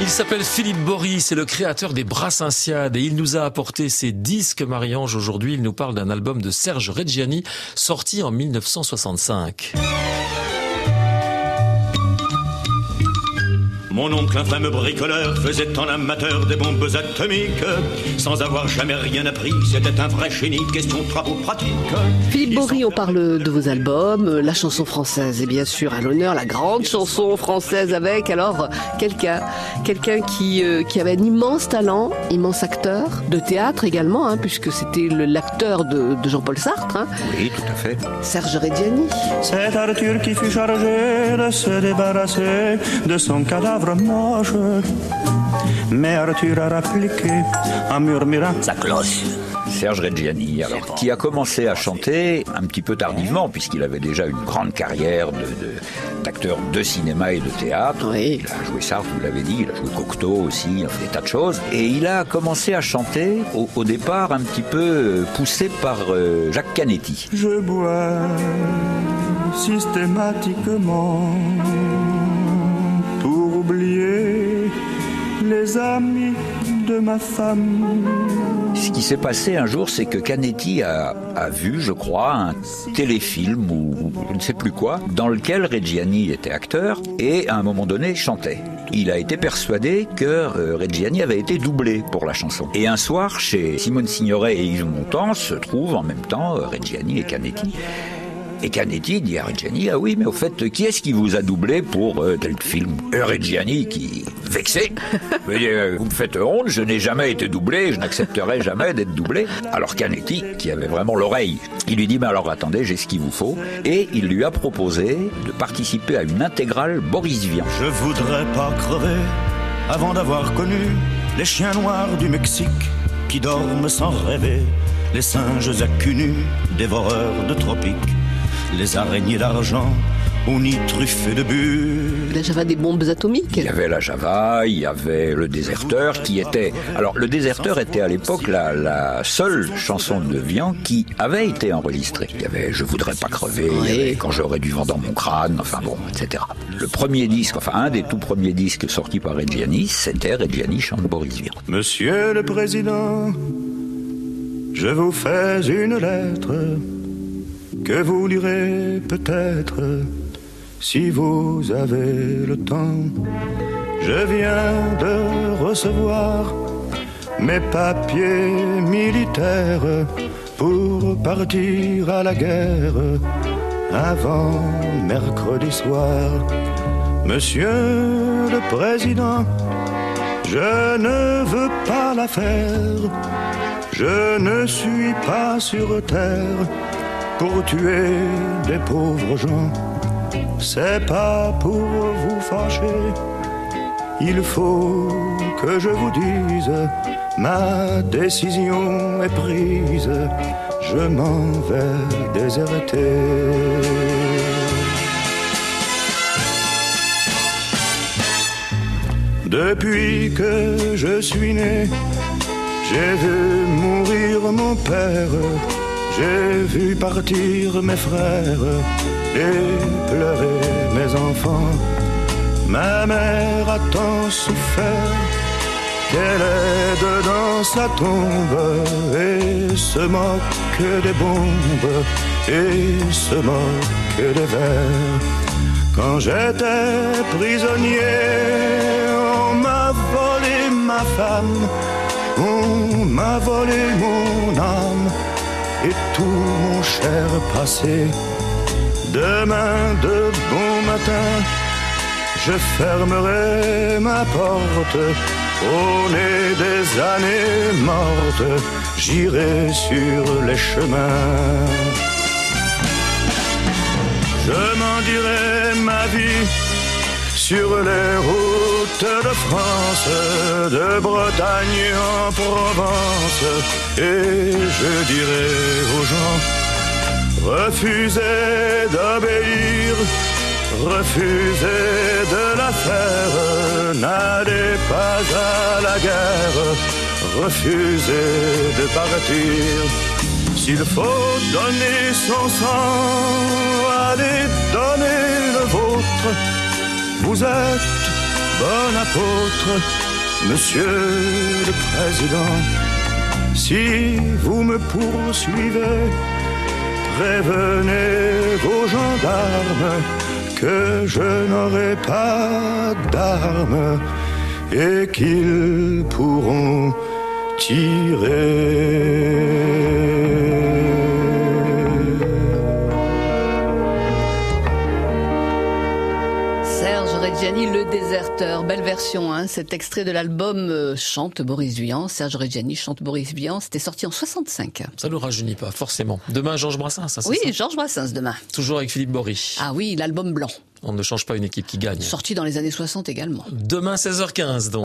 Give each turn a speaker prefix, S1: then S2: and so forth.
S1: Il s'appelle Philippe Bory, c'est le créateur des Brassinciades et il nous a apporté ses disques Marie-Ange aujourd'hui. Il nous parle d'un album de Serge Reggiani sorti en 1965.
S2: Mon oncle, infâme bricoleur, faisait en amateur des bombes atomiques. Sans avoir jamais rien appris, c'était un vrai génie, question de travaux pratiques.
S3: Philippe Bory, on parle de vos albums, la chanson française est bien sûr à l'honneur, la grande chanson française avec alors quelqu'un quelqu'un qui, euh, qui avait un immense talent, immense acteur, de théâtre également, hein, puisque c'était l'acteur de, de Jean-Paul Sartre. Hein.
S4: Oui, tout à fait.
S3: Serge Reggiani.
S5: C'est Arthur qui fut chargé de se débarrasser de son cadavre moche. Mais Arthur a appliqué en murmurant
S4: Sa cloche. Serge Reggiani, alors, qui a commencé à chanter un petit peu tardivement, puisqu'il avait déjà une grande carrière de- de- d'acteur de, cinéma et de théâtre.
S3: Oui.
S4: Il a joué Sartre, vous l'avez dit, il a joué Cocteau aussi, il a fait des tas de choses. Et il a commencé à chanter, au, au départ, un petit peu euh, poussé par euh, Jacques Canetti.
S5: Je bois systématiquement les amis de ma femme.
S4: Ce qui s'est passé un jour, c'est que Canetti a, vu, je crois, un téléfilm ou je ne sais plus quoi, dans lequel Reggiani était acteur et à un moment donné chantait. Il a été persuadé que euh, Reggiani avait été doublé pour la chanson. Et un soir, chez Simone Signoret et Yves Montand, se trouvent en même temps euh, Reggiani et Canetti. Et Canetti dit à Reggiani, ah oui, mais au fait, qui est-ce qui vous a doublé pour euh, tel film? Reggiani, qui, dit, euh, vous me faites honte, je n'ai jamais été doublé, je n'accepterai jamais d'être doublé. Alors Canetti, qui avait vraiment l'oreille, il lui dit, mais alors attendez, j'ai ce qu'il vous faut. Et il lui a proposé de participer à une intégrale Boris Vian.
S2: Je voudrais pas crever avant d'avoir connu les chiens noirs du Mexique qui dorment sans rêver, les singes à dévoreurs de tropiques, les araignées d'argent au nid truffé de bulles.
S3: Là, j'avais des bombes atomiques.
S4: Il y avait la Java, il y avait le Déserteur qui était... Alors le Déserteur était à l'époque la, la seule chanson de Vian qui avait été enregistrée. Il y avait Je voudrais pas crever, il y avait Quand j'aurais du vent dans mon crâne, enfin bon, etc. Le premier disque, enfin un des tout premiers disques sortis par Reggiani, c'était Reggiani chante Boris Vian.
S5: Monsieur le Président, je vous fais une lettre que vous lirez peut-être si vous avez le temps. Je viens de recevoir mes papiers militaires pour partir à la guerre avant mercredi soir. Monsieur le Président, je ne veux pas la faire. Je ne suis pas sur terre pour tuer des pauvres gens. C'est pas pour vous fâcher. Il faut que je vous dise, ma décision est prise. Je m'en vais déserter. Depuis que je suis né, j'ai vu mourir mon père, j'ai vu partir mes frères et pleurer mes enfants. Ma mère a tant souffert qu'elle est dedans sa tombe et se moque des bombes et se moque des vers. Quand j'étais prisonnier, on m'a volé ma femme, on m'a volé mon âme et tout mon cher passé. Demain de bon matin, je fermerai ma porte. Au nez des années mortes, j'irai sur les chemins. Je m'en dirai ma vie sur les routes de France, de Bretagne en Provence, et je dirai aux gens, refusez d'obéir, refusez de la faire, n'allez pas à la guerre, refusez de partir. S'il faut donner son sang, allez donner le vôtre. Vous êtes bon apôtre, monsieur le président. Si vous me poursuivez, prévenez vos gendarmes que je n'aurai pas d'armes et qu'ils pourront
S3: Serge Reggiani, Le Déserteur. Belle version, hein, cet extrait de l'album euh, Chante Boris Vian. Serge Reggiani chante Boris Vian. C'était sorti en 65.
S1: Ça nous rajeunit pas, forcément. Demain, Georges Brassens, ça c'est
S3: Oui,
S1: ça?
S3: Georges Brassens demain.
S1: Toujours avec Philippe Bory.
S3: Ah oui, l'album blanc.
S1: On ne change pas une équipe qui gagne.
S3: Sorti dans les années 60 également.
S1: Demain, 16h15, donc.